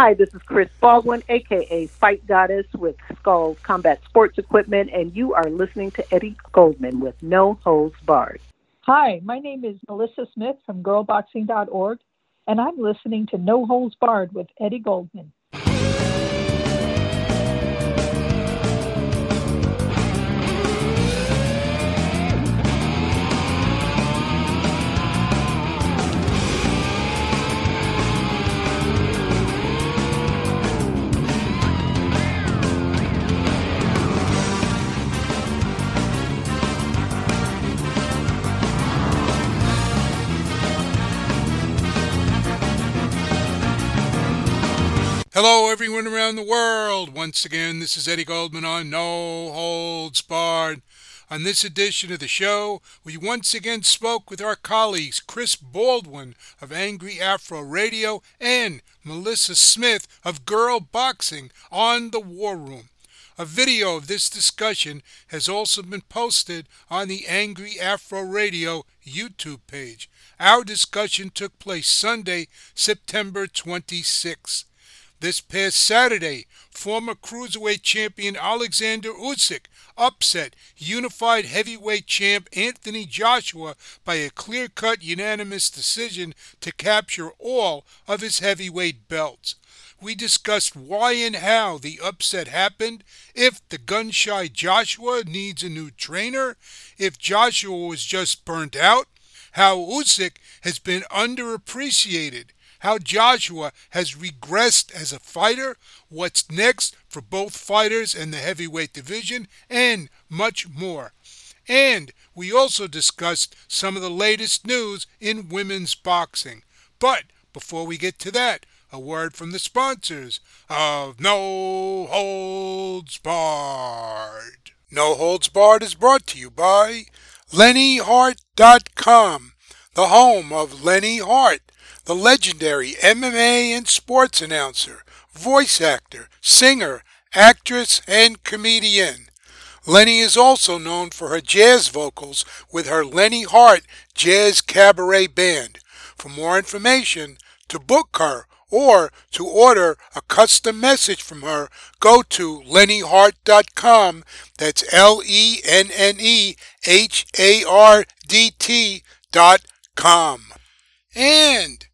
Hi, this is Chris Baldwin, aka Fight Goddess with Skullz Combat Sports Equipment, and you are listening to Eddie Goldman with No Holds Barred. Hi, my name is Melissa Smith from girlboxing.org, and I'm listening to No Holds Barred with Eddie Goldman. Hello, everyone around the world. Once again, this is Eddie Goldman on No Holds Barred. On this edition of the show, we once again spoke with our colleagues Chris Baldwin of Angry Afro Radio and Melissa Smith of Girl Boxing on the War Room. A video of this discussion has also been posted on the Angry Afro Radio YouTube page. Our discussion took place Sunday, September 26th. This past Saturday, former cruiserweight champion Alexander Usyk upset unified heavyweight champ Anthony Joshua by a clear-cut unanimous decision to capture all of his heavyweight belts. We discussed why and how the upset happened, if the gun-shy Joshua needs a new trainer, if Joshua was just burnt out, how Usyk has been underappreciated, how Joshua has regressed as a fighter, what's next for both fighters and the heavyweight division, and much more. And we also discussed some of the latest news in women's boxing. But before we get to that, a word from the sponsors of No Holds Barred. No Holds Barred is brought to you by LenneHardt.com, the home of Lenne Hardt the legendary MMA and sports announcer, voice actor, singer, actress, and comedian. Lenne is also known for her jazz vocals with her Lenne Hardt Jazz Cabaret Band. For more information, to book her, or to order a custom message from her, go to lennehardt.com. That's L E N N E H A R D T dot com. And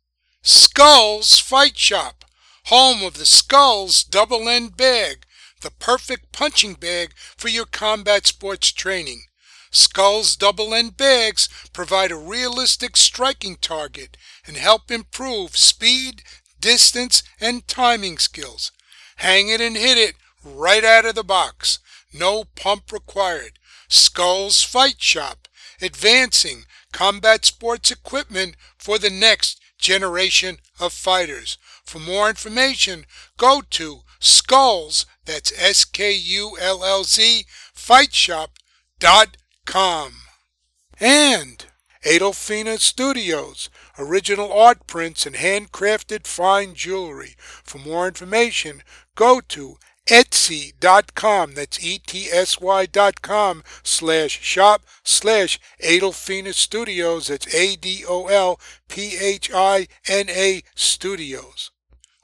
Skullz Fight Shop, home of the Skullz Double End Bag, the perfect punching bag for your combat sports training. Skullz Double End Bags provide a realistic striking target and help improve speed, distance, and timing skills. Hang it and hit it right out of the box. No pump required. Skullz Fight Shop, advancing combat sports equipment for the next generation of fighters. For more information, go to Skullz, that's S-K-U-L-L-Z, fightshop.com. And Adolphina Studios, original art prints and handcrafted fine jewelry. For more information, go to etsy.com, that's E-T-S-Y dot com, slash shop, slash Adolphina Studios, that's A-D-O-L-P-H-I-N-A Studios.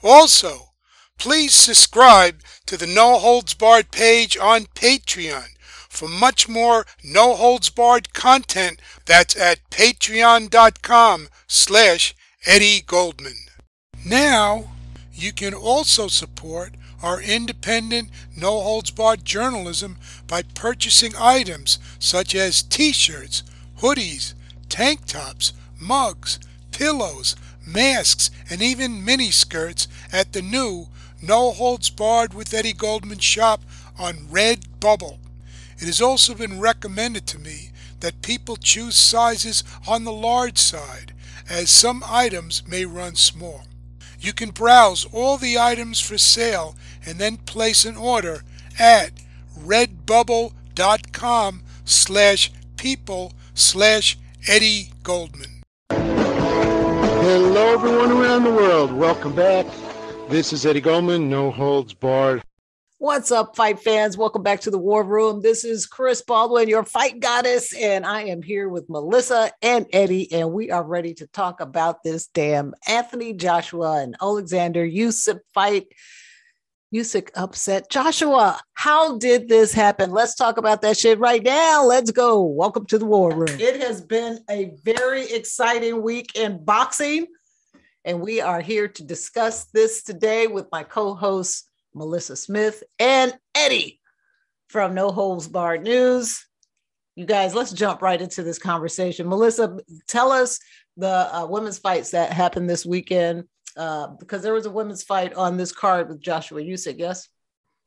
Also, please subscribe to the No Holds Barred page on Patreon for much more No Holds Barred content that's at patreon.com slash Eddie Goldman. Now, you can also support our independent, no holds barred journalism by purchasing items such as t shirts, hoodies, tank tops, mugs, pillows, masks, and even mini skirts at the new No Holds Barred with Eddie Goldman shop on Redbubble. It has also been recommended to me that people choose sizes on the large side, as some items may run small. You can browse all the items for sale and then place an order at redbubble.com slash people slash Eddie Goldman. Hello, everyone around the world. Welcome back. This is Eddie Goldman, No Holds Barred. What's up, fight fans? Welcome back to the War Room. This is Chris Baldwin, your fight goddess, and I am here with Melissa and Eddie, and we are ready to talk about this damn Anthony Joshua and Alexander Usyk fight. Usyk upset Joshua. How did this happen? Let's talk about that shit right now. Let's go. Welcome to the War Room. It has been a very exciting week in boxing, and we are here to discuss this today with my co-host Melissa Smith, and Eddie from No Holds Barred News. You guys, let's jump right into this conversation. Melissa, tell us the uh, women's fights that happened this weekend uh, because there was a women's fight on this card with Joshua Usyk. Yes.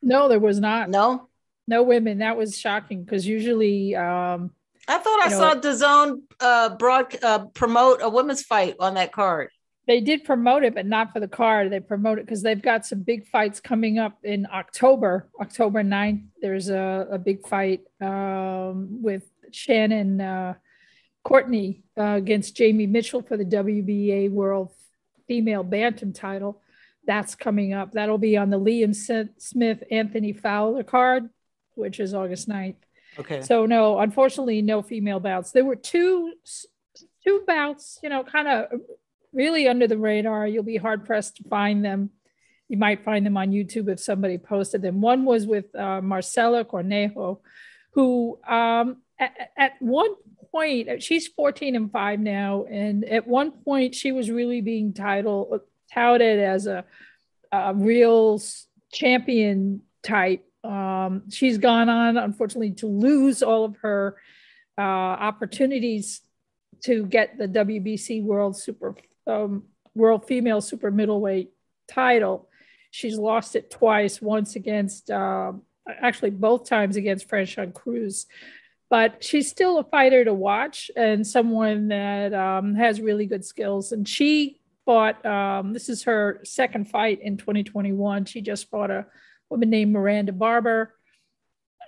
No, there was not. No. No women. That was shocking because usually. Um, I thought I know, saw DAZN uh, broad uh, promote a women's fight on that card they did promote it, but not for the card. They promote it because they've got some big fights coming up in October, October 9th. There's a, a big fight um, with Shannon uh, Courtney uh, against Jamie Mitchell for the WBA World Female Bantam title. That's coming up. That'll be on the Liam Smith Anthony Fowler card, which is August 9th. Okay. So no, unfortunately, no female bouts. There were two two bouts, you know, kind of really under the radar. You'll be hard pressed to find them. You might find them on YouTube if somebody posted them. One was with uh, Maricela Cornejo, who um, at, at one point, she's 14 and 5 now. And at one point, she was really being titled, touted as a, a real champion type. Um, she's gone on, unfortunately, to lose all of her uh, opportunities to get the WBC World Super um, world female super middleweight title. She's lost it twice, once against, uh, actually both times against Franchon Crews. But she's still a fighter to watch and someone that um, has really good skills. And she fought, um, this is her second fight in 2021. She just fought a woman named Miranda Barber.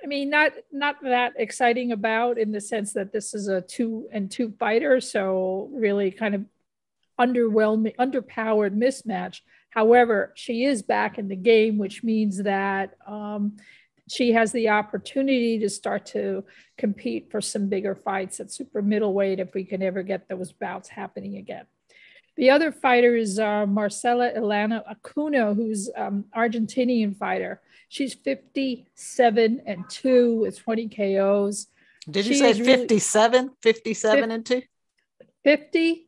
I mean, not not that exciting about in the sense that this is a two and two fighter, so really kind of underwhelming, underpowered mismatch. However, she is back in the game, which means that um, she has the opportunity to start to compete for some bigger fights at super middleweight if we can ever get those bouts happening again. The other fighters are Marcela Elena Acuna, who's um, Argentinian fighter. She's 57 and 2 with 20 KOs. Did you say 57? Really, 57 50, and 2? 50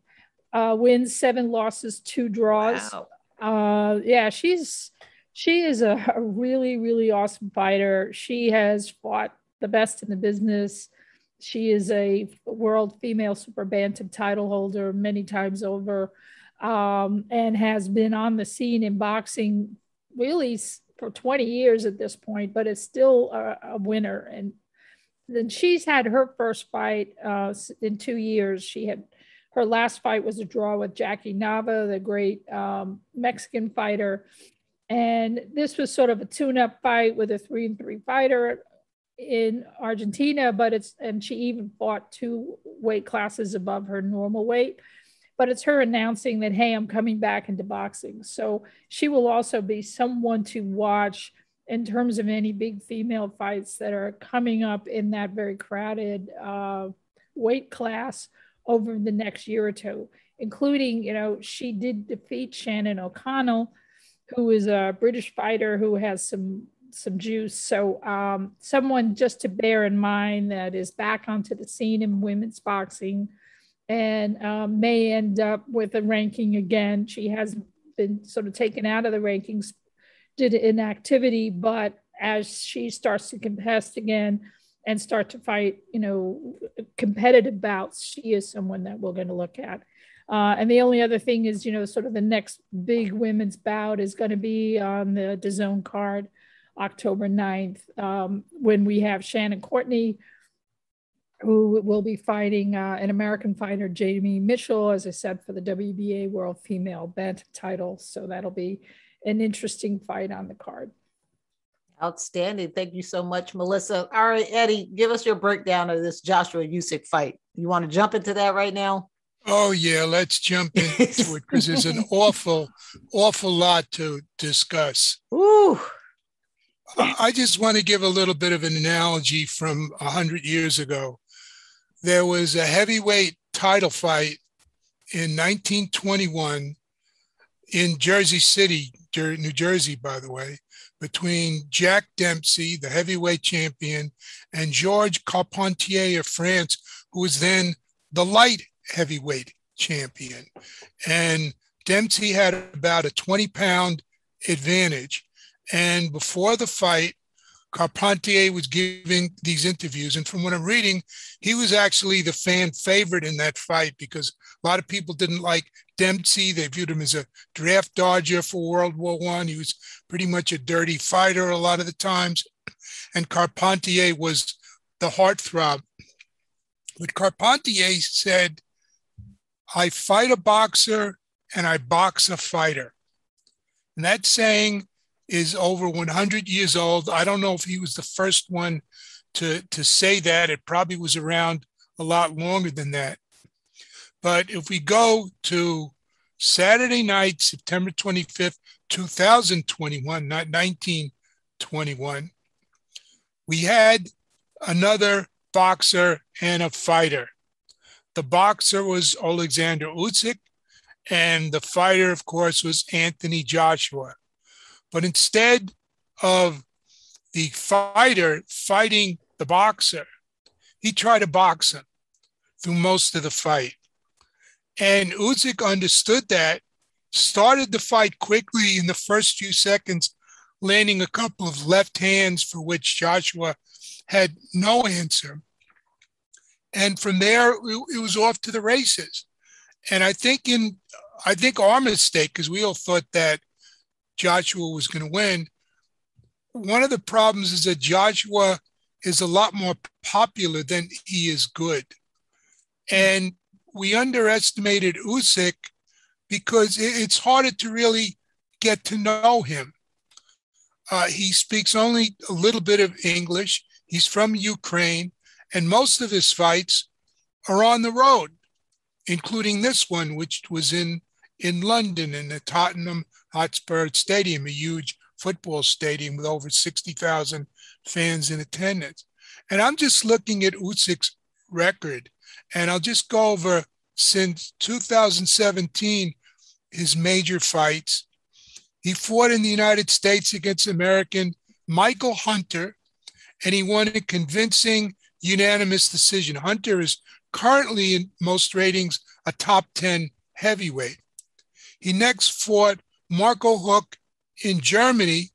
uh, wins, seven losses, two draws. Wow. Uh, yeah, she's she is a, a really really awesome fighter. She has fought the best in the business. She is a world female super bantam title holder many times over, um, and has been on the scene in boxing really for 20 years at this point, but is still a, a winner. And then she's had her first fight uh, in two years. She had her last fight was a draw with Jackie Nava, the great um, Mexican fighter. And this was sort of a tune-up fight with a three and three fighter in Argentina, but it's and she even fought two weight classes above her normal weight. But it's her announcing that, hey, I'm coming back into boxing. So she will also be someone to watch in terms of any big female fights that are coming up in that very crowded uh, weight class over the next year or two, including, you know, she did defeat Shannon O'Connell, who is a British fighter who has some some juice. So um, someone just to bear in mind that is back onto the scene in women's boxing and um, may end up with a ranking again. She has been sort of taken out of the rankings due to inactivity, but as she starts to contest again, and start to fight, you know, competitive bouts, she is someone that we're going to look at. Uh, and the only other thing is, you know, sort of the next big women's bout is going to be on the DAZN card, October 9th, um, when we have Shannon Courtney, who will be fighting uh, an American fighter, Jamie Mitchell, as I said, for the WBA World Female Bantam title. So that'll be an interesting fight on the card. Outstanding. Thank you so much, Melissa. All right, Eddie, give us your breakdown of this Joshua Usyk fight. You want to jump into that right now? Oh yeah, let's jump into it because there's an awful, awful lot to discuss. Ooh. I just want to give a little bit of an analogy from a 100 years ago. There was a heavyweight title fight in 1921 in Jersey City, New Jersey, by the way, between Jack Dempsey, the heavyweight champion, and Georges Carpentier of France, who was then the light heavyweight champion. And Dempsey had about a 20 pound advantage. And before the fight, Carpentier was giving these interviews. And from what I'm reading, he was actually the fan favorite in that fight because a lot of people didn't like Dempsey. They viewed him as a draft dodger for World War One. He was pretty much a dirty fighter a lot of the times. And Carpentier was the heartthrob. But Carpentier said, I fight a boxer and I box a fighter. And that saying is over 100 years old. I don't know if he was the first one to, to say that. It probably was around a lot longer than that. But if we go to Saturday night, September 25th, 2021, not 1921, we had another boxer and a fighter. The boxer was Alexander Usyk, and the fighter, of course, was Anthony Joshua. But instead of the fighter fighting the boxer, he tried to box him through most of the fight. And Usyk understood that, started the fight quickly in the first few seconds, landing a couple of left hands for which Joshua had no answer. And from there, it was off to the races. And I think in I think our mistake, because we all thought that Joshua was going to win. One of the problems is that Joshua is a lot more popular than he is good. And we underestimated Usyk because it's harder to really get to know him. Uh, he speaks only a little bit of English. He's from Ukraine, and most of his fights are on the road, including this one, which was in in London in the Tottenham Hotspur Stadium, a huge football stadium with over 60,000 fans in attendance. And I'm just looking at Usyk's record, and I'll just go over since 2017 his major fights. He fought in the United States against American Michael Hunter, and he won a convincing unanimous decision. Hunter is currently in most ratings a top 10 heavyweight. He next fought Marco Huck in Germany,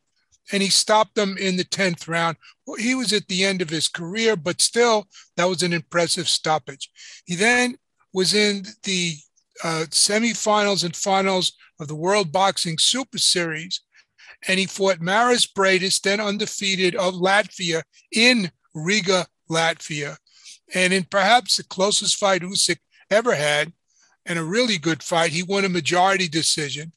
and he stopped him in the 10th round. He was at the end of his career, but still, that was an impressive stoppage. He then was in the uh, semifinals and finals of the World Boxing Super Series, and he fought Mairis Briedis, then undefeated of Latvia, in Riga, Latvia. And in perhaps the closest fight Usyk ever had, and a really good fight. He won a majority decision.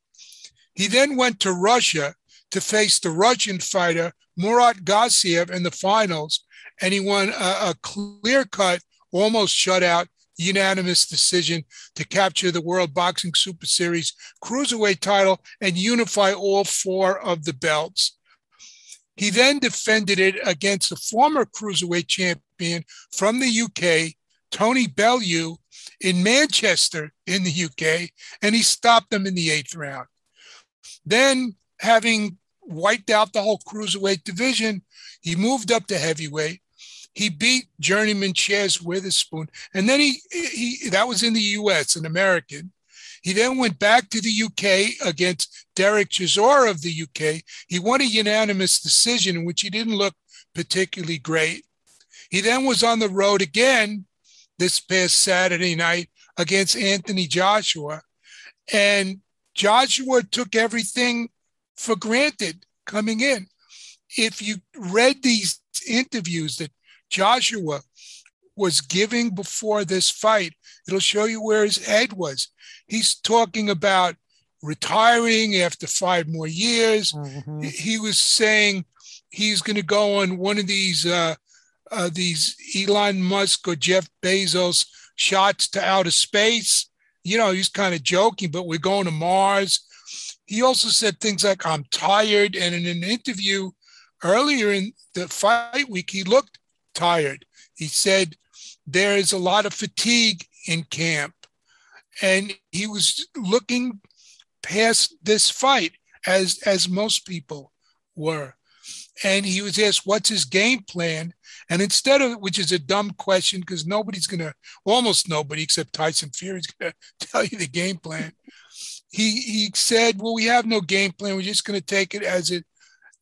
He then went to Russia to face the Russian fighter Murat Gassiev in the finals, and he won a, a clear cut, almost shutout, unanimous decision to capture the World Boxing Super Series cruiserweight title and unify all four of the belts. He then defended it against the former cruiserweight champion from the UK, Tony Bellew, in Manchester in the UK, and he stopped them in the eighth round. Then, having wiped out the whole cruiserweight division, he moved up to heavyweight. He beat journeyman Chaz Witherspoon, and then he, he that was in the U.S. an American. He then went back to the UK against Derek Chisora of the UK. He won a unanimous decision in which he didn't look particularly great. He then was on the road again this past Saturday night against Anthony Joshua. And Joshua took everything for granted coming in. If you read these interviews that Joshua was giving before this fight, it'll show you where his head was. He's talking about retiring after five more years. Mm-hmm. He was saying he's going to go on one of these uh, uh, these Elon Musk or Jeff Bezos shots to outer space. You know, he's kind of joking, but we're going to Mars. He also said things like, I'm tired. And in an interview earlier in the fight week, he looked tired. He said there is a lot of fatigue in camp. And he was looking past this fight as as most people were. And he was asked, what's his game plan? And instead of, which is a dumb question because nobody's going to, almost nobody except Tyson Fury is going to tell you the game plan. He, he said, well, we have no game plan. We're just going to take it as it,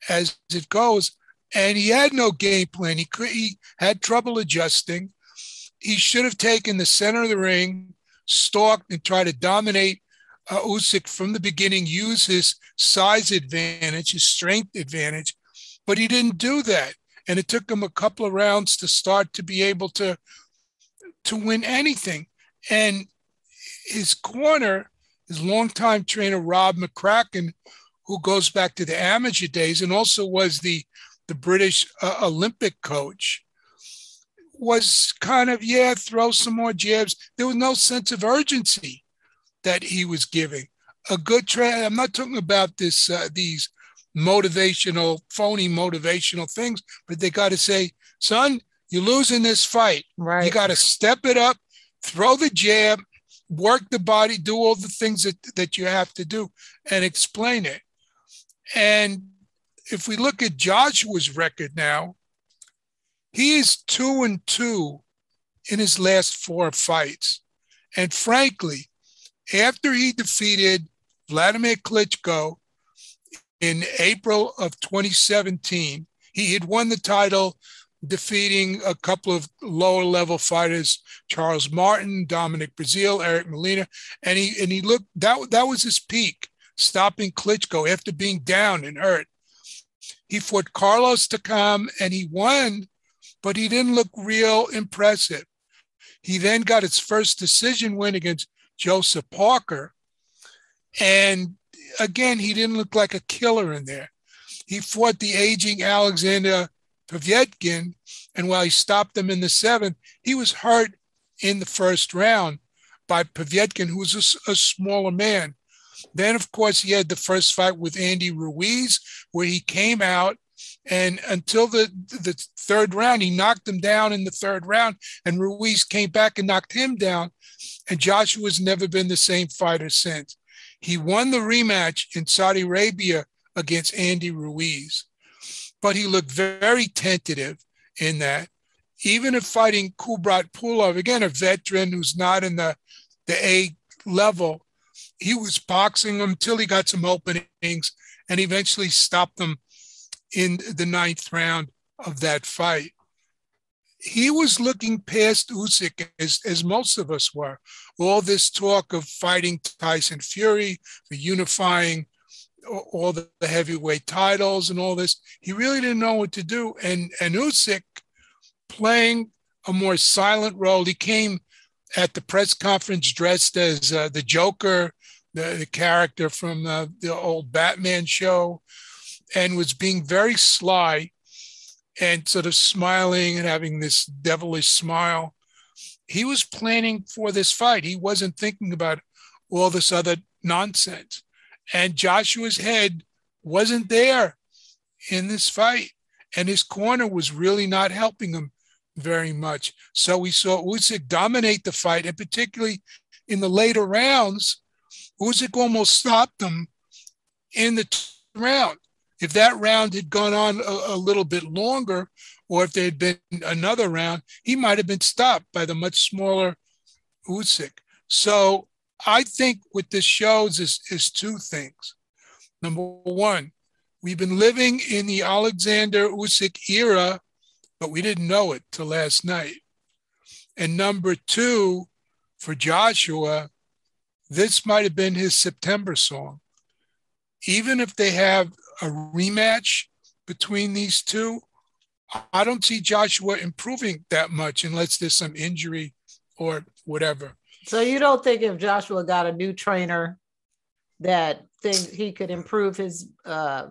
as it goes. And he had no game plan. He, could, he had trouble adjusting. He should have taken the center of the ring, stalked and tried to dominate uh, Usyk from the beginning, use his size advantage, his strength advantage, but he didn't do that and it took him a couple of rounds to start to be able to to win anything. And his corner, his longtime trainer Rob McCracken, who goes back to the amateur days and also was the the British uh, Olympic coach, was kind of yeah, throw some more jabs. There was no sense of urgency that he was giving. A good trainer. I'm not talking about this uh, these motivational, phony motivational things, but they got to say, son, you're losing this fight. Right. You got to step it up, throw the jab, work the body, do all the things that, that you have to do and explain it. And if we look at Joshua's record now, he is two and two in his last four fights. And frankly, after he defeated Vladimir Klitschko in April of 2017. He had won the title, defeating a couple of lower level fighters, Charles Martin, Dominic Breazeale, Eric Molina, and he and he looked that that was his peak, stopping Klitschko after being down and hurt. He fought Carlos Takam and he won, but he didn't look real impressive. He then got his first decision win against Joseph Parker, and again, he didn't look like a killer in there. He fought the aging Alexander Povetkin, and while he stopped him in the seventh, he was hurt in the first round by Povetkin, who was a, a smaller man. Then, of course, he had the first fight with Andy Ruiz, where he came out and until the the third round, he knocked him down in the third round, and Ruiz came back and knocked him down. And Joshua's never been the same fighter since. He won the rematch in Saudi Arabia against Andy Ruiz, but he looked very tentative in that. Even if fighting Kubrat Pulev, again, a veteran who's not in the, the A level, he was boxing him until he got some openings and eventually stopped them in the ninth round of that fight he was looking past Usyk as, as most of us were. All this talk of fighting Tyson Fury, the unifying all the heavyweight titles and all this, he really didn't know what to do. And and Usyk playing a more silent role. He came at the press conference dressed as uh, the Joker, the, the character from uh, the old Batman show, and was being very sly and sort of smiling and having this devilish smile. He was planning for this fight. He wasn't thinking about all this other nonsense. And Joshua's head wasn't there in this fight. And his corner was really not helping him very much. So we saw Usyk dominate the fight, and particularly in the later rounds, Usyk almost stopped him in the round. If that round had gone on a, a little bit longer, or if there had been another round, he might have been stopped by the much smaller Usyk. So I think what this shows is, is two things. Number one, we've been living in the Alexander Usyk era, but we didn't know it till last night. And number two, for Joshua, this might have been his September song. Even if they have a rematch between these two, I don't see Joshua improving that much unless there's some injury or whatever. So you don't think if Joshua got a new trainer that things he could improve his uh,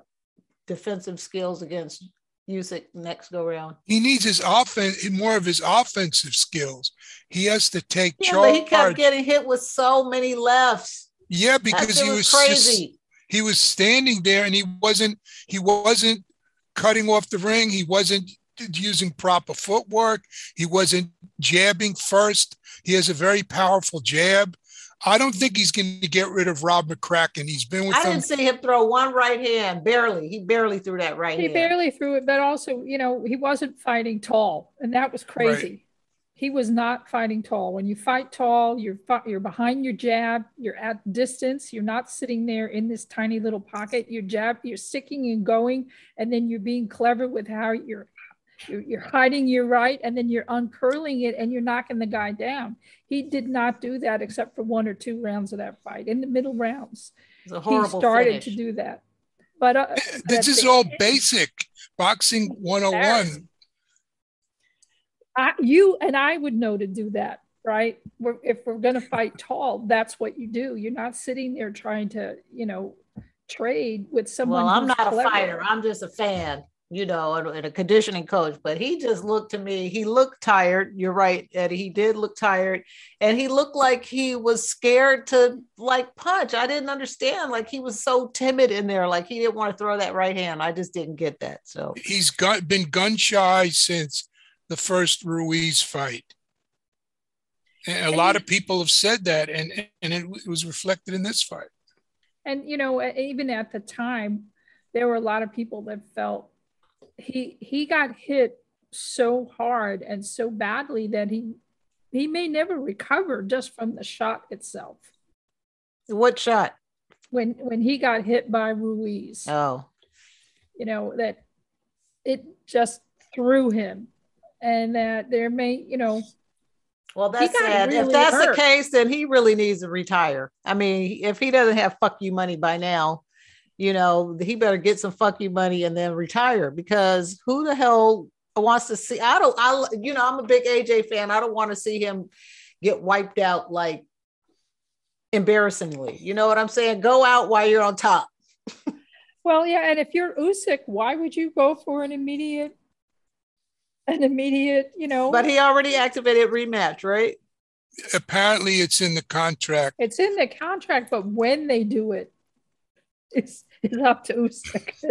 defensive skills against Usyk next go round? He needs his offense, more of his offensive skills. He has to take yeah, charge. But he kept getting hit with so many lefts. Yeah, because he was, crazy. Just, he was standing there and he wasn't he wasn't cutting off the ring. He wasn't using proper footwork. He wasn't jabbing first. He has a very powerful jab. I don't think he's going to get rid of Rob McCracken. He's been with him. I him. didn't see him throw one right hand, barely. He barely threw that right hand. he hand. barely threw it, but also, you know, he wasn't fighting tall, and that was crazy. Right. He was not fighting tall. When you fight tall, you're you're behind your jab, you're at distance, you're not sitting there in this tiny little pocket. Your jab, you're sticking and going, and then you're being clever with how you're you're, you're hiding your right, and then you're uncurling it, and you're knocking the guy down. He did not do that except for one or two rounds of that fight. In the middle rounds, It's a he started finish. to do that. But uh, This is all basic boxing 101. Embarrassing. I, you and I would know to do that, right? We're, if we're going to fight tall, that's what you do. You're not sitting there trying to, you know, trade with someone. Well, I'm who's not a fighter. I'm just a fan, you know, and, and a conditioning coach. But he just looked to me, he looked tired. You're right, Eddie. He did look tired. And he looked like he was scared to like punch. I didn't understand. Like he was so timid in there. Like he didn't want to throw that right hand. I just didn't get that. So He's got, been gun shy since the first Ruiz fight. And a And lot of people have said that, and, and it was reflected in this fight. And you know, even at the time, there were a lot of people that felt he he got hit so hard and so badly that he he may never recover just from the shot itself. what shot? When when he got hit by Ruiz, Oh, you know that it just threw him, and that there may you know well, that's sad. if that's hurt. the case, then he really needs to retire. I mean, if he doesn't have fuck you money by now, you know, he better get some fuck you money and then retire because who the hell wants to see? I don't, I, you know, I'm a big AJ fan. I don't want to see him get wiped out like embarrassingly. You know what I'm saying? Go out while you're on top. Well, yeah, and if you're Usyk, why would you go for an immediate, an immediate, you know? But he already activated rematch, right? Apparently, it's in the contract. it's in the contract, but when they do it, it's it's up to Usyk.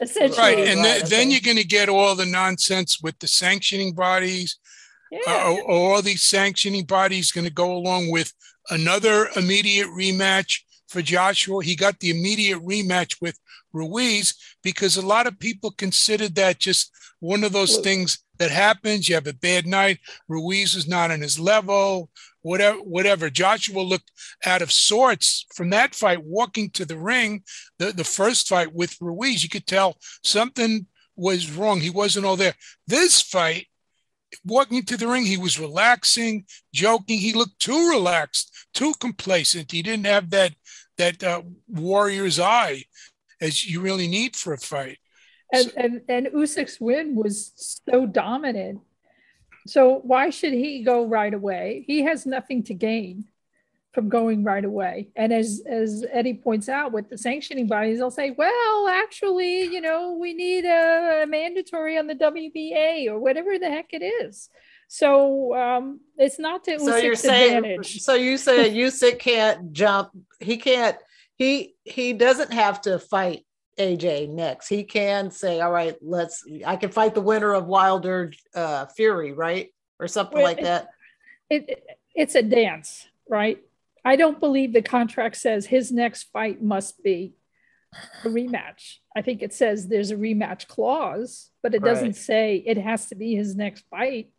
Essentially, Right. Right, And then, then you're going to get all the nonsense with the sanctioning bodies. yeah. Uh, all these sanctioning bodies going to go along with another immediate rematch for Joshua. He got the immediate rematch with Ruiz because a lot of people considered that just one of those things that happens. You have a bad night. Ruiz is not on his level. Whatever, whatever. Joshua looked out of sorts from that fight, walking to the ring. The the first fight with Ruiz, you could tell something was wrong. He wasn't all there. This fight, walking to the ring, he was relaxing, joking. He looked too relaxed, too complacent. He didn't have that that uh, warrior's eye as you really need for a fight. And, and and Usyk's win was so dominant. So why should he go right away? He has nothing to gain from going right away. And as as Eddie points out, with the sanctioning bodies, they'll say, "Well, actually, you know, we need a, a mandatory on the WBA or whatever the heck it is." So um, it's not to so you're Usyk's saying advantage. so you say Usyk can't jump he can't he he doesn't have to fight AJ next he can say all right let's I can fight the winner of Wilder uh Fury right or something Well, like it- that it, it- it's a dance, right? I don't believe the contract says his next fight must be a rematch. I think it says there's a rematch clause, but it doesn't say it has to be his next fight.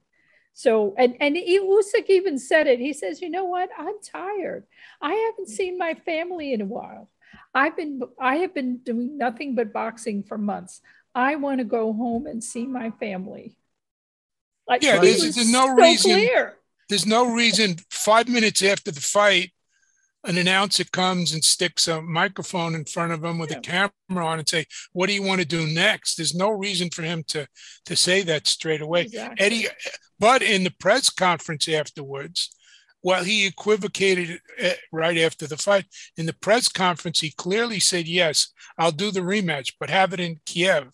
So, and and Usyk even said it. He says, "You know what? I'm tired. I haven't seen my family in a while. I've been I have been doing nothing but boxing for months. I want to go home and see my family." Like Yeah, there's- there's no so reason- clear. There's no reason five minutes after the fight, an announcer comes and sticks a microphone in front of him with a camera on and say, "What do you want to do next?" There's no reason for him to to say that straight away. Exactly. Eddie, but in the press conference afterwards, while he equivocated uh, right after the fight, in the press conference, he clearly said, "Yes, I'll do the rematch, but have it in Kiev,"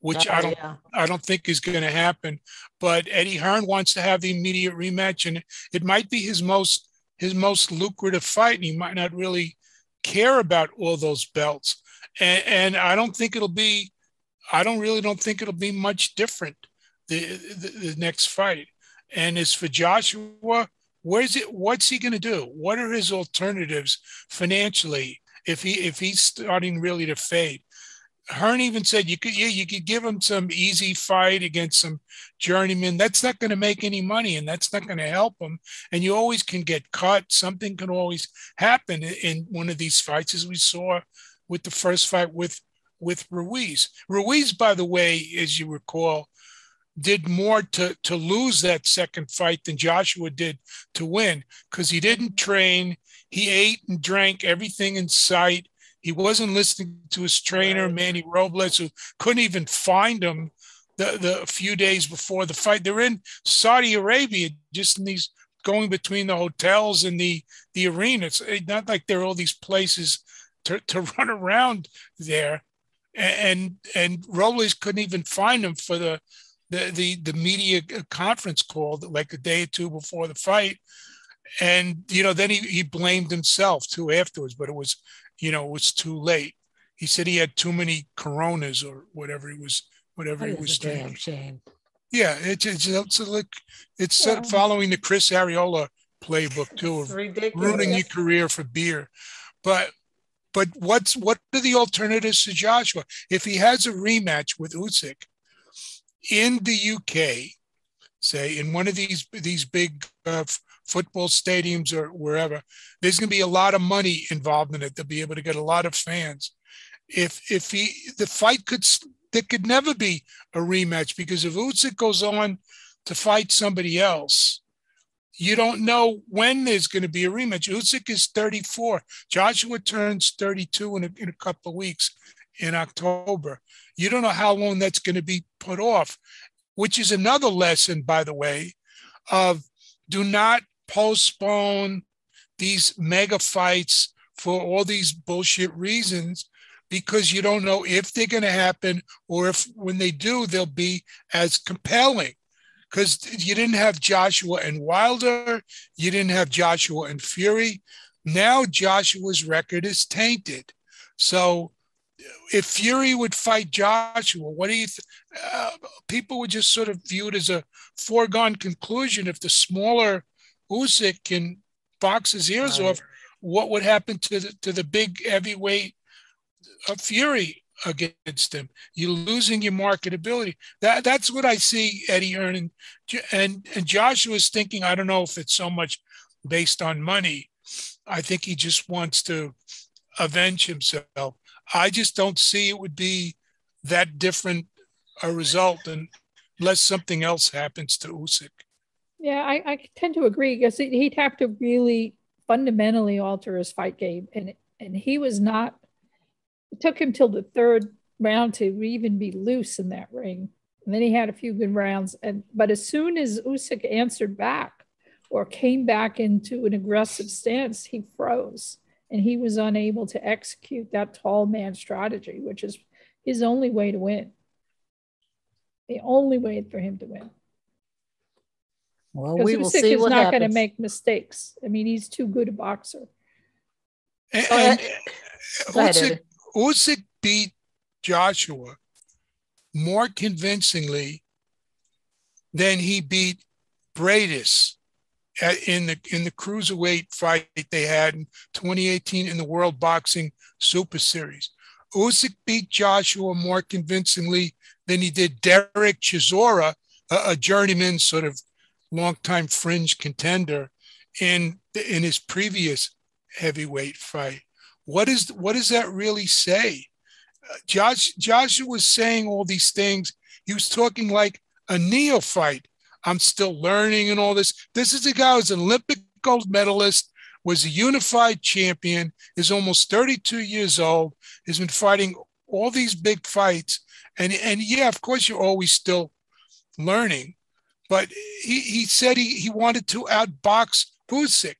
which I Oh, don't yeah. I don't think is going to happen. But Eddie Hearn wants to have the immediate rematch, and it might be his most his most lucrative fight. And he might not really care about all those belts, and, and I don't think it'll be I don't really don't think it'll be much different the, the, the next fight. And as for Joshua, where's it? What's he going to do? What are his alternatives financially if he if he's starting really to fade? Hearn even said you could yeah you could give him some easy fight against some journeyman. That's not going to make any money and that's not going to help him. And you always can get cut. Something can always happen in one of these fights, as we saw with the first fight with with Ruiz. Ruiz, by the way, as you recall, did more to to lose that second fight than Joshua did to win because he didn't train. He ate and drank everything in sight. He wasn't listening to his trainer, Manny Robles, who couldn't even find him the, the few days before the fight. They're in Saudi Arabia, just in these going between the hotels and the the arena. It's not like there are all these places to, to run around there. And and Robles couldn't even find him for the the the, the media uh, conference call like a day or two before the fight. And you know, then he, he blamed himself too afterwards, but it was, you know, it was too late. He said he had too many coronas or whatever he was whatever that he was doing. Shame. Yeah, it's it's it's like it's yeah. following the Chris Arreola playbook too of ruining your career for beer. But but what's what are the alternatives to Joshua? If he has a rematch with Usyk in the UK, say in one of these these big uh, football stadiums or wherever, there's going to be a lot of money involved in it. They'll be able to get a lot of fans. If if he the fight could there could never be a rematch because if Usyk goes on to fight somebody else, you don't know when there's going to be a rematch. Usyk is 34. Joshua turns 32 in a, in a couple of weeks in October. You don't know how long that's going to be put off, which is another lesson, by the way, of do not postpone these mega fights for all these bullshit reasons because you don't know if they're going to happen or if when they do, they'll be as compelling. Because you didn't have Joshua and Wilder, you didn't have Joshua and Fury. Now Joshua's record is tainted. So if Fury would fight Joshua, what do you? Th- uh, people would just sort of view it as a foregone conclusion. If the smaller Usyk can box his ears right. off, what would happen to the to the big heavyweight fury against him. You're losing your marketability. That that's what I see Eddie Hearn and and, and Joshua's thinking. I don't know if it's so much based on money. I think he just wants to avenge himself. I just don't see it would be that different a result unless something else happens to Usyk. Yeah, I, I tend to agree because he'd have to really fundamentally alter his fight game, and and he was not it took him till the third round to even be loose in that ring. And then he had a few good rounds. And but as soon as Usyk answered back or came back into an aggressive stance, he froze and he was unable to execute that tall man strategy, which is his only way to win. The only way for him to win. Well, we will Usyk see is what not going to make mistakes. I mean, he's too good a boxer. And, and Usyk, Usyk beat Joshua more convincingly than he beat Briedis in the in the cruiserweight fight they had in 2018 in the World Boxing Super Series. Usyk beat Joshua more convincingly than he did Derek Chisora, a, a journeyman sort of longtime fringe contender in in his previous heavyweight fight. What is what does that really say? Josh Joshua was saying all these things. He was talking like a neophyte. I'm still learning and all this. This is a guy who's an Olympic gold medalist, was a unified champion, is almost 32 years old, has been fighting all these big fights. And, and yeah, of course, you're always still learning. But he, he said he, he wanted to outbox Usyk.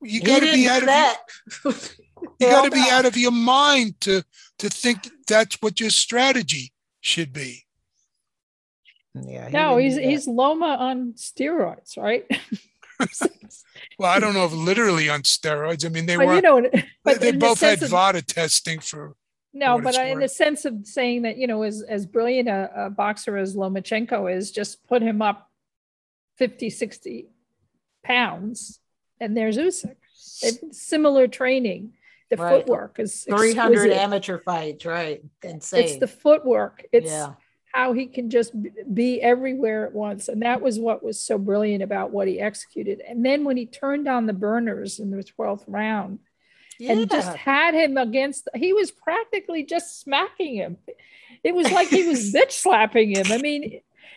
You got to be out of that. You got to be out of your mind to to think that's what your strategy should be. Yeah. He no, he's he's Loma on steroids, right? well, I don't know if literally on steroids. I mean, they were. You know, they, they both had VADA testing for No, but in the sense of saying that, you know, as, as brilliant a, a boxer as Lomachenko is, just put him up 50, 60 pounds, and there's Usyk. It's similar training. The right. footwork is 300 amateur fights, right? Insane. It's the footwork. It's yeah. How he can just be everywhere at once. And that was what was so brilliant about what he executed. And then when he turned on the burners in the 12th round, yeah. and just had him against he was practically just smacking him. It was like he was bitch slapping him. I mean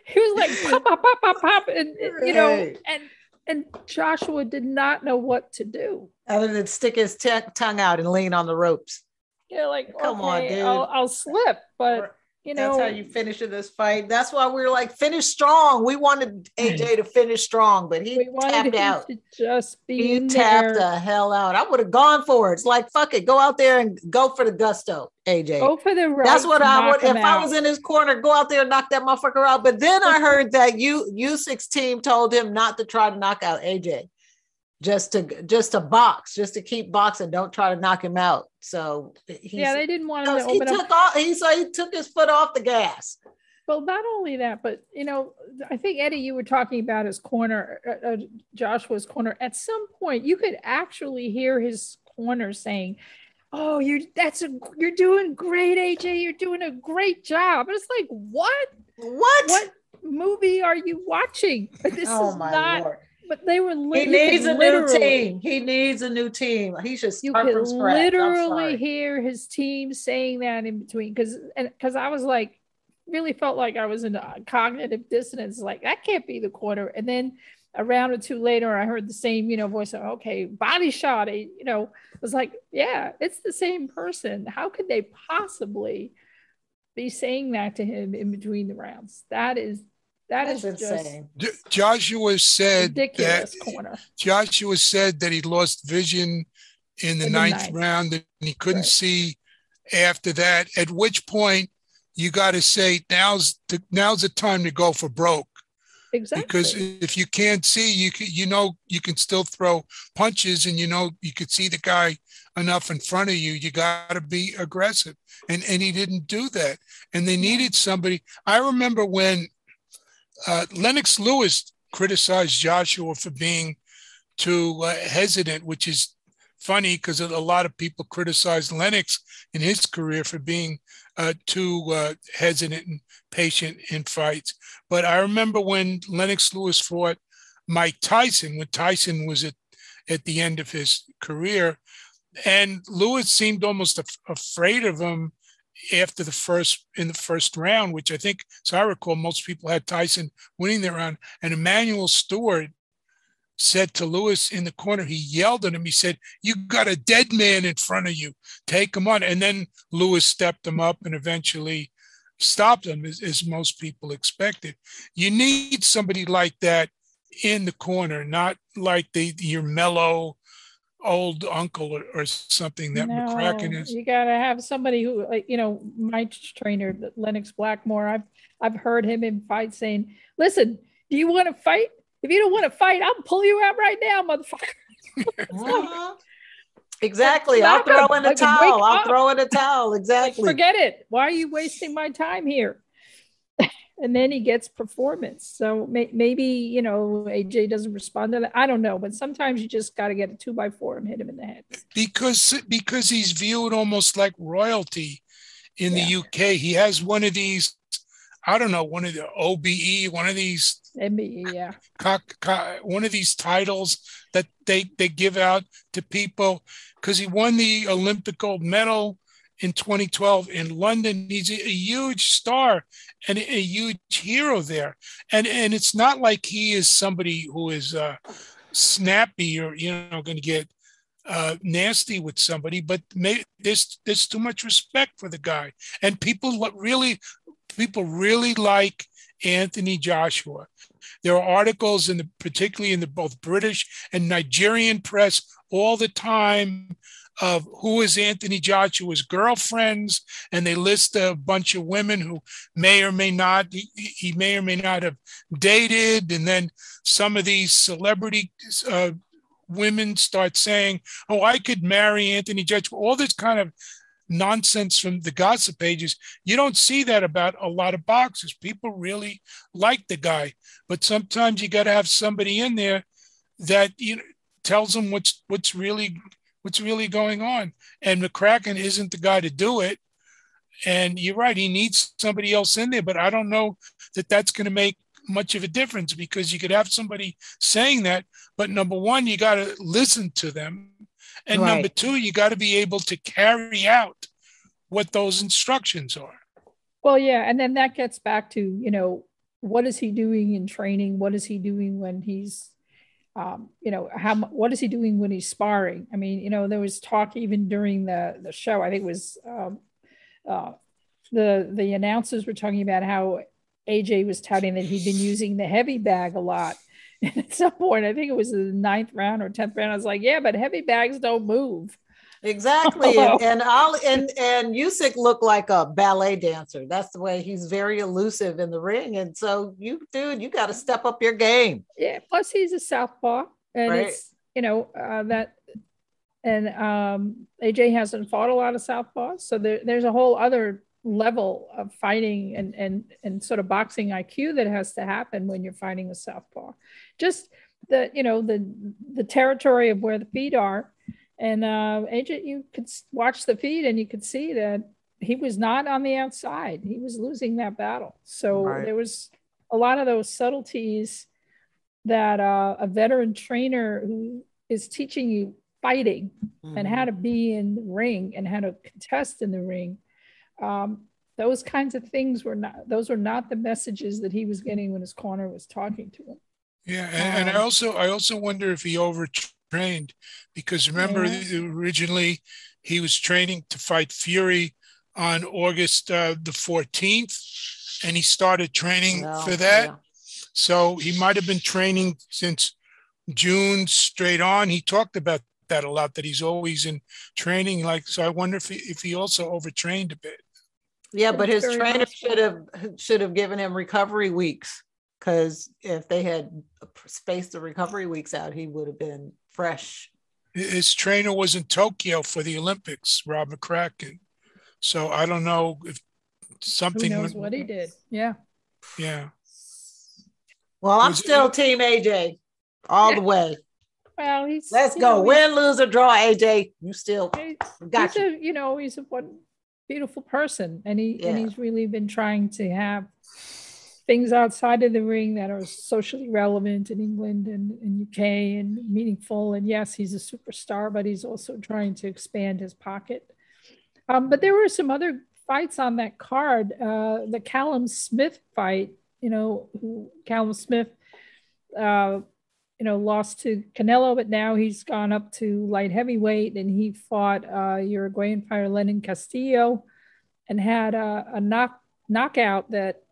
he was like pop pop pop pop pop and you know and and joshua did not know what to do. Other than stick his t- tongue out and lean on the ropes. Yeah like come okay, on dude. I'll, I'll slip but you know, that's how you finish in this fight. That's why we are like finish strong. We wanted AJ to finish strong, but he tapped out. just be he tapped there. the hell out. I would have gone for it. It's like fuck it, go out there and go for the gusto, AJ. Go for the right. That's what I would if out. I was in his corner. Go out there and knock that motherfucker out. But then I heard that you Usyk team told him not to try to knock out AJ just to just to box, just to keep boxing. Don't try to knock him out. So yeah, they didn't want him to he took off. He so he took his foot off the gas. Well, not only that, but you know, I think Eddie, you were talking about his corner, uh, uh, Joshua's corner. At some point, you could actually hear his corner saying, "Oh, you're that's a you're doing great, AJ. You're doing a great job." And it's like, what? What? What movie are you watching? This oh, is not. Lord but they were li- he needs a new team. He needs a new team. He should you could literally hear his team saying that in between because and because I was like really felt like I was in a cognitive dissonance. Like that can't be the corner. And then a round or two later, I heard the same, you know, voice. Of, okay, body shot. Eh, you know, was like, yeah, it's the same person. How could they possibly be saying that to him in between the rounds? That is that That's is insane. Just Joshua said that corner. Joshua said that he lost vision in the, in ninth, the ninth, round and he couldn't right. see after that. At which point you got to say now's the now's the time to go for broke. Exactly. Because if you can't see, you can, you know you can still throw punches, and you know you could see the guy enough in front of you. You got to be aggressive, and and he didn't do that. And they needed somebody. I remember when uh, Lennox Lewis criticized Joshua for being too uh, hesitant, which is funny because a lot of people criticized Lennox in his career for being uh, too uh, hesitant and patient in fights. But I remember when Lennox Lewis fought Mike Tyson, when Tyson was at, at the end of his career, and Lewis seemed almost af- afraid of him after the first in the first round, which I think, so I recall, most people had Tyson winning the round, and Emanuel Steward said to Lewis in the corner, he yelled at him. He said, "You got a dead man in front of you. Take him on." And then Lewis stepped him up and eventually stopped him, as, as most people expected. You need somebody like that in the corner, not like the your mellow old uncle or, or something that no, McCracken is. You gotta have somebody who, like you know, my trainer Lennox Blackmoore. I've I've heard him in fight saying, "Listen, do you want to fight? If you don't want to fight, I'll pull you out right now, motherfucker." uh-huh. Exactly. I'll throw in a towel. I'll throw in a towel. Exactly. Like, forget it. Why are you wasting my time here? And then he gets performance. So may, maybe you know AJ doesn't respond to that. I don't know, but sometimes you just got to get a two by four and hit him in the head because because he's viewed almost like royalty in yeah. the UK. He has one of these. I don't know, one of the OBE, one of these MBE, yeah, one of these titles that they they give out to people because he won the Olympic gold medal in 2012 in London. He's a, huge star and a, a, huge hero there. And and it's not like he is somebody who is uh, snappy or you know going to get uh, nasty with somebody, but may, there's there's too much respect for the guy, and people really people really like Anthony Joshua. There are articles in the particularly in the both British and Nigerian press all the time of who is Anthony Joshua's girlfriends, and they list a bunch of women who may or may not he, he may or may not have dated, and then some of these celebrity uh, women start saying, "Oh, I could marry Anthony Joshua." All this kind of nonsense from the gossip pages. You don't see that about a lot of boxers. People really like the guy, but sometimes you got to have somebody in there that you know tells them what's what's really what's really going on. And McCracken isn't the guy to do it. And you're right, he needs somebody else in there, but I don't know that that's going to make much of a difference because you could have somebody saying that, but number one, you got to listen to them. And right. number two, you got to be able to carry out what those instructions are. Well, yeah. And then that gets back to, you know, what is he doing in training? What is he doing when he's, um, you know, how, what is he doing when he's sparring? I mean, you know, there was talk even during the, the show, I think it was, um, uh, the, the announcers were talking about how AJ was touting that he'd been using the heavy bag a lot. And at some point, I think it was the ninth round or tenth round, I was like, "Yeah, but heavy bags don't move." Exactly, and and I'll, and and Usyk looked like a ballet dancer. That's the way he's very elusive in the ring, and so you, dude, you got to step up your game. Yeah. Plus, he's a southpaw, and right. it's you know uh, that, and um, AJ hasn't fought a lot of southpaws, so there, there's a whole other level of fighting and and and sort of boxing IQ that has to happen when you're fighting a southpaw. Just the you know the the territory of where the feet are, and uh, agent you could watch the feed and you could see that he was not on the outside. He was losing that battle. So right. there was a lot of those subtleties that uh, a veteran trainer who is teaching you fighting mm-hmm. and how mm-hmm. to be in the ring and how to contest in the ring um, those kinds of things were not those were not the messages that he was getting when his corner was talking to him yeah and, and i um, also i also wonder if he overtrained because remember yeah. originally he was training to fight fury on august uh, the 14th and he started training for that. yeah. so he might have been training since june straight on. He talked about that a lot that he's always in training like so i wonder if he, if he also overtrained a bit. Yeah, but his trainer should have should have given him recovery weeks because if they had spaced the recovery weeks out, he would have been fresh. His trainer was in Tokyo for the Olympics, Rob McCracken. So I don't know if something. Who knows went, what he did? Yeah. Yeah. Well, I'm was still it, Team AJ all yeah. the way. Well, he's. Let's go. Know, Win, lose, or draw, AJ. You still got you. A, you know, he's a what beautiful person and he yeah. and he's really been trying to have things outside of the ring that are socially relevant in England and in UK and meaningful. And yes, he's a superstar, but he's also trying to expand his pocket. Um, but there were some other fights on that card. Uh, the Callum Smith fight, you know, who, Callum Smith, uh, you know, lost to Canelo, but now he's gone up to light heavyweight and he fought uh, Uruguayan fighter Lenin Castillo and had a, a knock, knockout that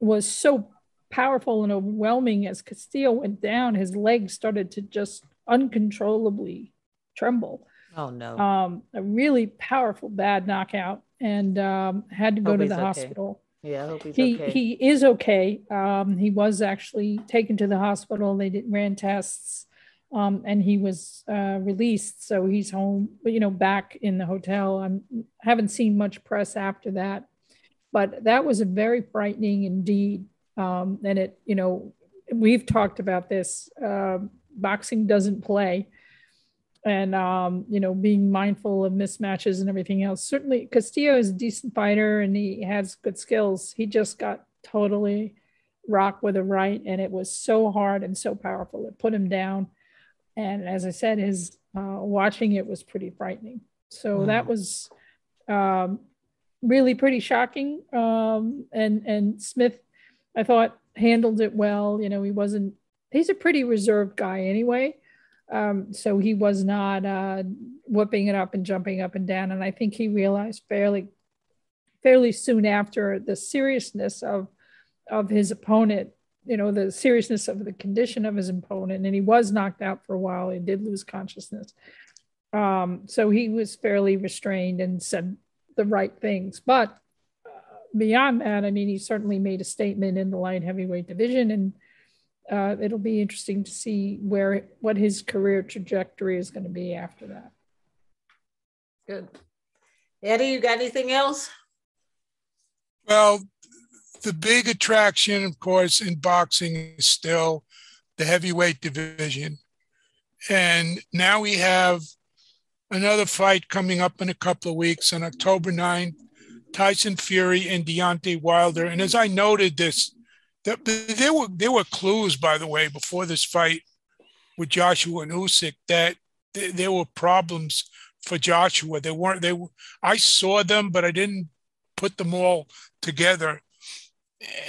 was so powerful and overwhelming as Castillo went down, his legs started to just uncontrollably tremble. Oh no. Um, a really powerful bad knockout and um, had to go Hope to the hospital. Yeah, I hope he's he, okay. He is okay. Um, he was actually taken to the hospital. They did ran tests, um, and he was uh, released. So he's home, you know, back in the hotel. I haven't seen much press after that, but that was a very frightening indeed. Um, and it, you know, we've talked about this. Uh, boxing doesn't play and um, you know being mindful of mismatches and everything else. Certainly, Castillo is a decent fighter and he has good skills. He just got totally rocked with a right, and it was so hard and so powerful. It put him down, and as I said, his uh, watching it was pretty frightening. So mm. that was um, really pretty shocking. Um, and and Smith, I thought handled it well. You know, he wasn't. He's a pretty reserved guy anyway. Um, so he was not uh, whooping it up and jumping up and down. And I think he realized fairly, fairly soon after the seriousness of of his opponent. You know, the seriousness of the condition of his opponent, and he was knocked out for a while. He did lose consciousness. Um, so he was fairly restrained and said the right things. But uh, beyond that, I mean, he certainly made a statement in the light heavyweight division and uh, it'll be interesting to see where what his career trajectory is going to be after that. Good. Eddie, you got anything else? Well, the big attraction, of course, in boxing is still the heavyweight division. And now we have another fight coming up in a couple of weeks on October 9th Tyson Fury and Deontay Wilder. And as I noted this, there were there were clues, by the way, before this fight with Joshua and Usyk that there were problems for Joshua. They weren't. They. were, I saw them, but I didn't put them all together.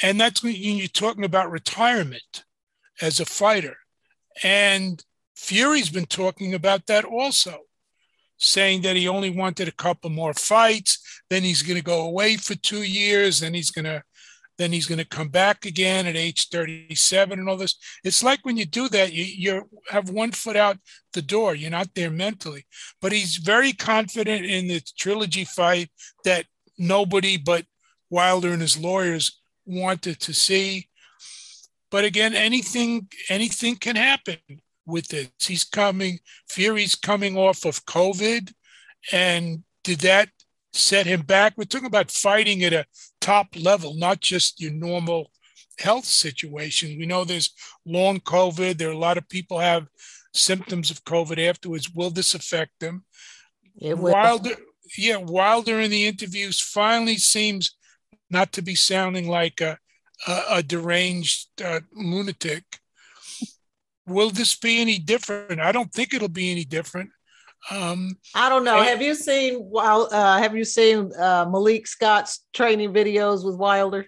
And that's when you're talking about retirement as a fighter. And Fury's been talking about that also, saying that he only wanted a couple more fights. Then he's going to go away for two years. Then he's going to then he's going to come back again at age 37 and all this. It's like when you do that, you you have one foot out the door. You're not there mentally. But he's very confident in the trilogy fight that nobody but Wilder and his lawyers wanted to see. But again, anything anything can happen with this. He's coming, Fury's coming off of COVID. And did that set him back? We're talking about fighting at a top level, not just your normal health situation. We know there's long COVID. There are a lot of people have symptoms of COVID afterwards. Will this affect them? Wilder, yeah, Wilder in the interviews finally seems not to be sounding like a, a, a deranged uh, lunatic. Will this be any different? I don't think it'll be any different. Um, I don't know. And, have you seen while uh, have you seen uh, Malik Scott's training videos with Wilder?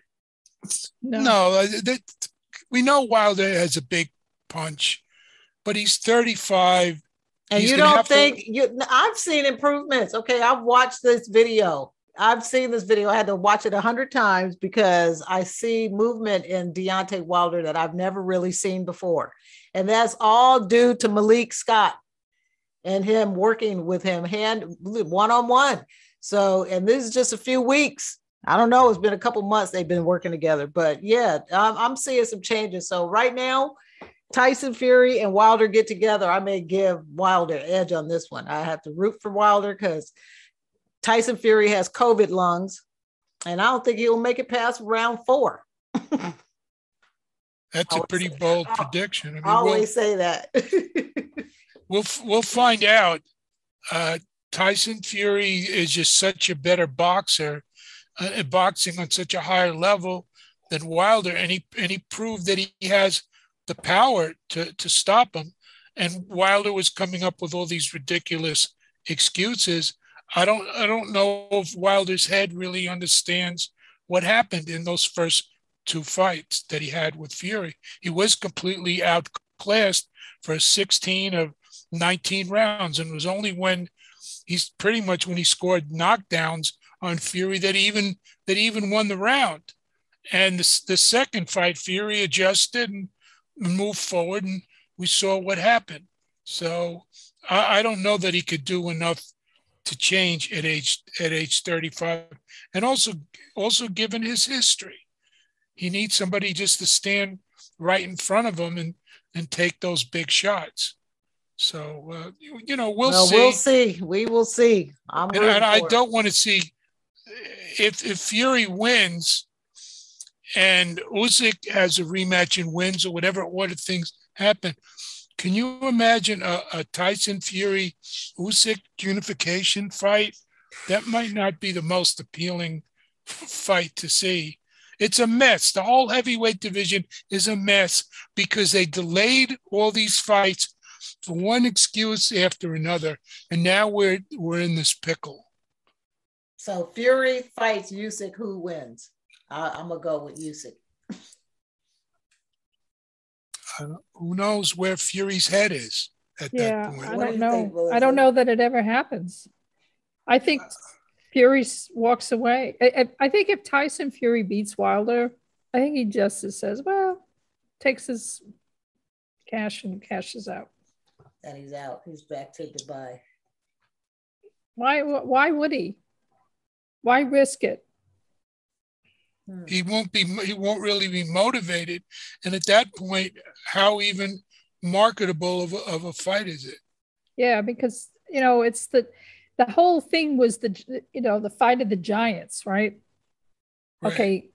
No, no uh, that, we know Wilder has a big punch, but he's 35. And he's you don't think to... you? I've seen improvements. Okay, I've watched this video. I've seen this video. I had to watch it a hundred times because I see movement in Deontay Wilder that I've never really seen before, and that's all due to Malik Scott and him working with him hand one on one. So, and this is just a few weeks. I don't know. It's been a couple months they've been working together, but yeah, I'm, I'm seeing some changes. So right now, Tyson Fury and Wilder get together. I may give Wilder edge on this one. I have to root for Wilder because Tyson Fury has COVID lungs, and I don't think he'll make it past round four. That's a pretty bold prediction. I, mean, I always we'll, say that. we'll we'll find out. Uh, Tyson Fury is just such a better boxer, uh, boxing on such a higher level than Wilder, and he and he proved that he has the power to to stop him. And Wilder was coming up with all these ridiculous excuses. I don't I don't know if Wilder's head really understands what happened in those first two fights that he had with Fury. He was completely outclassed for 16 of 19 rounds. And it was only when he's pretty much when he scored knockdowns on Fury that he even that he even won the round. And the, the second fight, Fury adjusted and moved forward, and we saw what happened. So I, I don't know that he could do enough to change at age at age 35, and also also given his history, he needs somebody just to stand right in front of him and and take those big shots. So uh, you, you, know, we'll, well, see. We'll see. We will see. I'm and, and I don't want to see if if Fury wins and Usyk has a rematch and wins or whatever order things happen. Can you imagine a, a Tyson Fury Usyk unification fight? That might not be the most appealing fight to see. It's a mess. The whole heavyweight division is a mess because they delayed all these fights for one excuse after another, and now we're we're in this pickle. So Fury fights Usyk. Who wins? I, am gonna go with Usyk. Uh, who knows where Fury's head is at yeah, that point? I don't know. Think, I don't know that it ever happens. I think Fury walks away. I, I, think if Tyson Fury beats Wilder, I think he just says, "Well, takes his cash and cashes out." and he's out. He's back to Dubai. Why? Why would he? Why risk it? Hmm. He won't be. He won't really be motivated, and at that point, how even marketable of a, of a fight is it? Yeah, because you know it's the the whole thing was the you know the fight of the giants, right? right. Okay,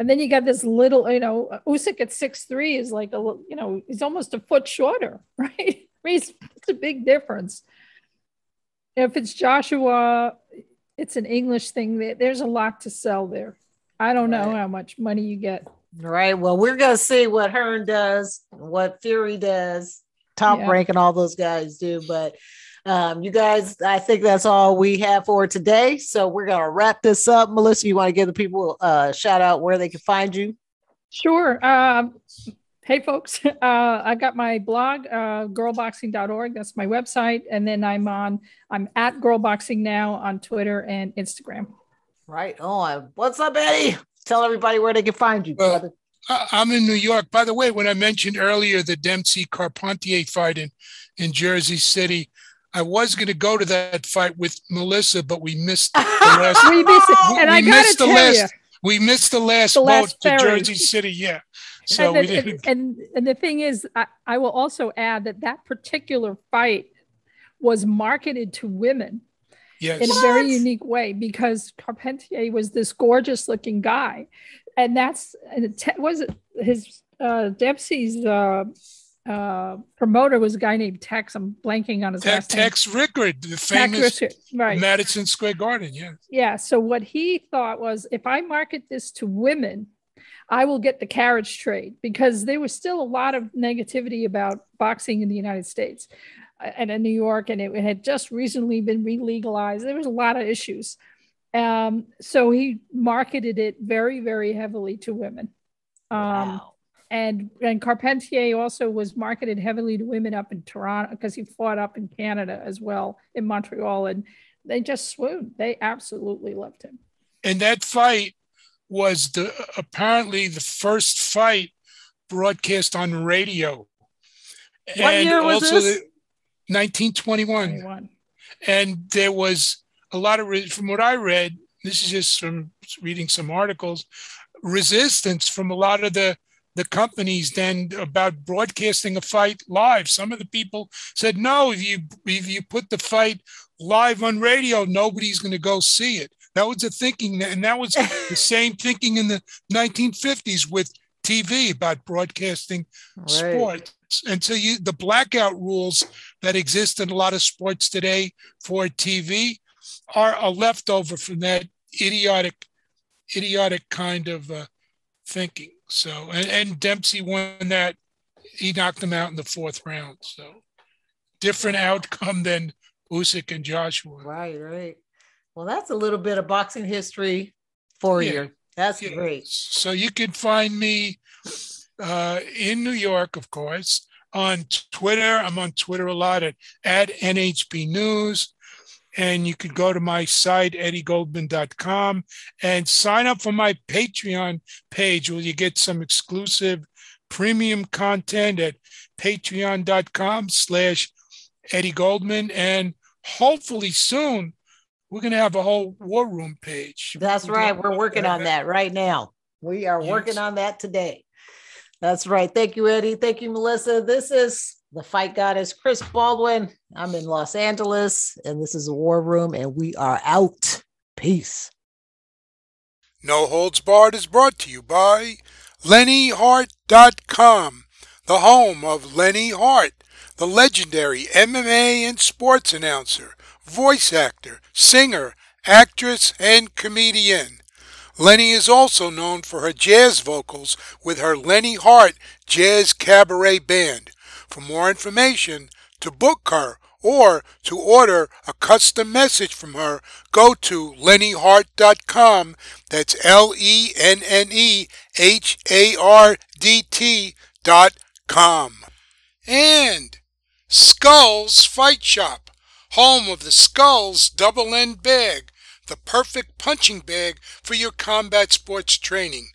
and then you got this little, you know, Usyk at six three is like a, you know, he's almost a foot shorter, right? I mean, it's, it's a big difference. If it's Joshua, it's an English thing. There's a lot to sell there. I don't know right. how much money you get. Right. Well, we're gonna see what Hearn does, what Fury does, top yeah. rank, and all those guys do. But um, you guys, I think that's all we have for today. So we're gonna wrap this up. Melissa, you want to give the people a shout out where they can find you? Sure. Um, hey folks, uh, I got my blog, uh, girlboxing.org. That's my website, and then I'm on. I'm at girlboxing now on Twitter and Instagram. Right on. What's up, Eddie? Tell everybody where they can find you, well, brother. I'm in New York. By the way, when I mentioned earlier the Dempsey Carpentier fight in, in Jersey City, I was going to go to that fight with Melissa, but we missed the last. we missed it, and we I got to tell last, you, we missed the last the boat to Jersey City. Yeah, so and, the, we didn't. And, and the thing is, I, I will also add that that particular fight was marketed to women. Yes. in a very unique way because Carpentier was this gorgeous looking guy. And that's, and it was it his, uh, Dempsey's, uh, uh, promoter was a guy named Tex. I'm blanking on his Te- last Tex. Rickard, the famous right. Madison Square Garden. Yeah. Yeah. So what he thought was, if I market this to women, I will get the carriage trade because there was still a lot of negativity about boxing in the United States uh, and in New York, and it had just recently been re-legalized. There was a lot of issues. Um, so he marketed it very, very heavily to women. Um, wow and and Carpentier also was marketed heavily to women up in Toronto because he fought up in Canada as well in Montreal, and they just swooned. They absolutely loved him. And that fight was the apparently the first fight broadcast on radio. What and year was also this? 1921. 21. And there was a lot of from what I read. This is just from reading some articles. Resistance from a lot of the the companies then about broadcasting a fight live. Some of the people said, no, if you if you put the fight live on radio, nobody's going to go see it. That was the thinking, and that was the same thinking in the 1950s with TV about broadcasting right. sports. And so you, the blackout rules that exist in a lot of sports today for TV are a leftover from that idiotic, idiotic kind of uh, thinking. So and, and Dempsey won that. He knocked him out in the fourth round. So different outcome than Usyk and Joshua. Right, right. Well, that's a little bit of boxing history for yeah. you. That's yeah. great. So you can find me uh, in New York, of course, on Twitter. I'm on Twitter a lot at, at NHB News. And you could go to my site, eddiegoldman.com, and sign up for my Patreon page where you get some exclusive premium content at patreon.com slash Eddie Goldman. And hopefully soon, we're going to have a whole war room page. That's we're right. We're working on that right now. We are yes. working on that today. That's right. Thank you, Eddie. Thank you, Melissa. This is the fight goddess, Chris Baldwin. I'm in Los Angeles, and this is a war room, and we are out. Peace. No Holds Barred is brought to you by LenneHardt.com, the home of Lenne Hardt, the legendary MMA and sports announcer, voice actor, singer, actress, and comedian. Lenne is also known for her jazz vocals with her Lenne Hardt Jazz Cabaret Band. For more information, to book her, or to order a custom message from her, go to lennehardt.com. That's L E N N E H A R D T dot com. And Skullz Fight Shop, home of the Skullz Double End Bag the perfect punching bag for your combat sports training.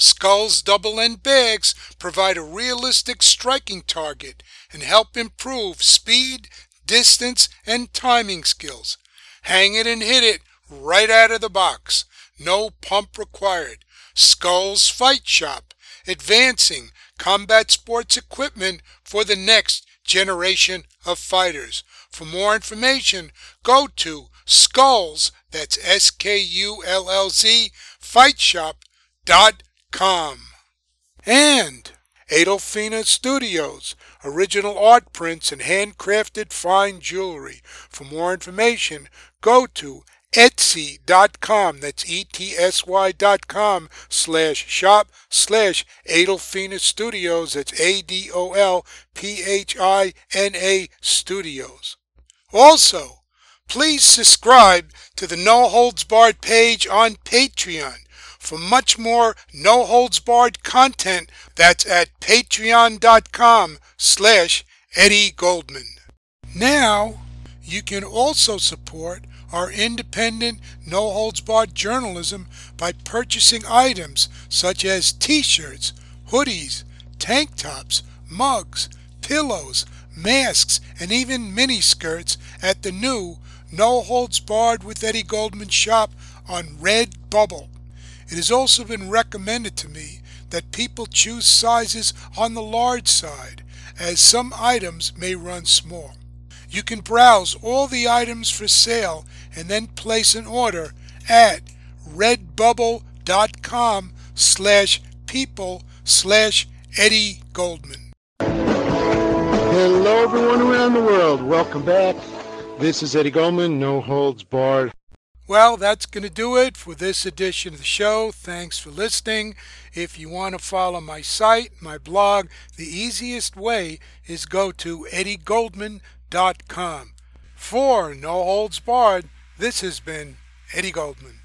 Skullz double end bags provide a realistic striking target and help improve speed, distance, and timing skills. Hang it and hit it right out of the box. No pump required. Skullz Fight Shop, advancing combat sports equipment for the next generation of fighters. For more information, go to Skullz, that's S-K-U-L-L-Z, fightshop.com. And Adolphina Studios, original art prints and handcrafted fine jewelry. For more information, go to etsy.com, that's E-T-S-Y dot com, slash shop, slash Adolphina Studios, that's A-D-O-L-P-H-I-N-A Studios. Also, please subscribe to the No Holds Barred page on Patreon for much more No Holds Barred content. That's at patreon.com slash Eddie Goldman. Now, you can also support our independent, no holds barred journalism by purchasing items such as t shirts, hoodies, tank tops, mugs, pillows, masks, and even mini skirts at the new No Holds Barred with Eddie Goldman shop on Redbubble. It has also been recommended to me that people choose sizes on the large side, as some items may run small. You can browse all the items for sale and then place an order at redbubble.com slash people slash Eddie Goldman. Hello, everyone around the world. Welcome back. This is Eddie Goldman, No Holds Barred. Well, that's going to do it for this edition of the show. Thanks for listening. If you want to follow my site, my blog, the easiest way is go to eddiegoldman.com com. For No Holds Barred, this has been Eddie Goldman.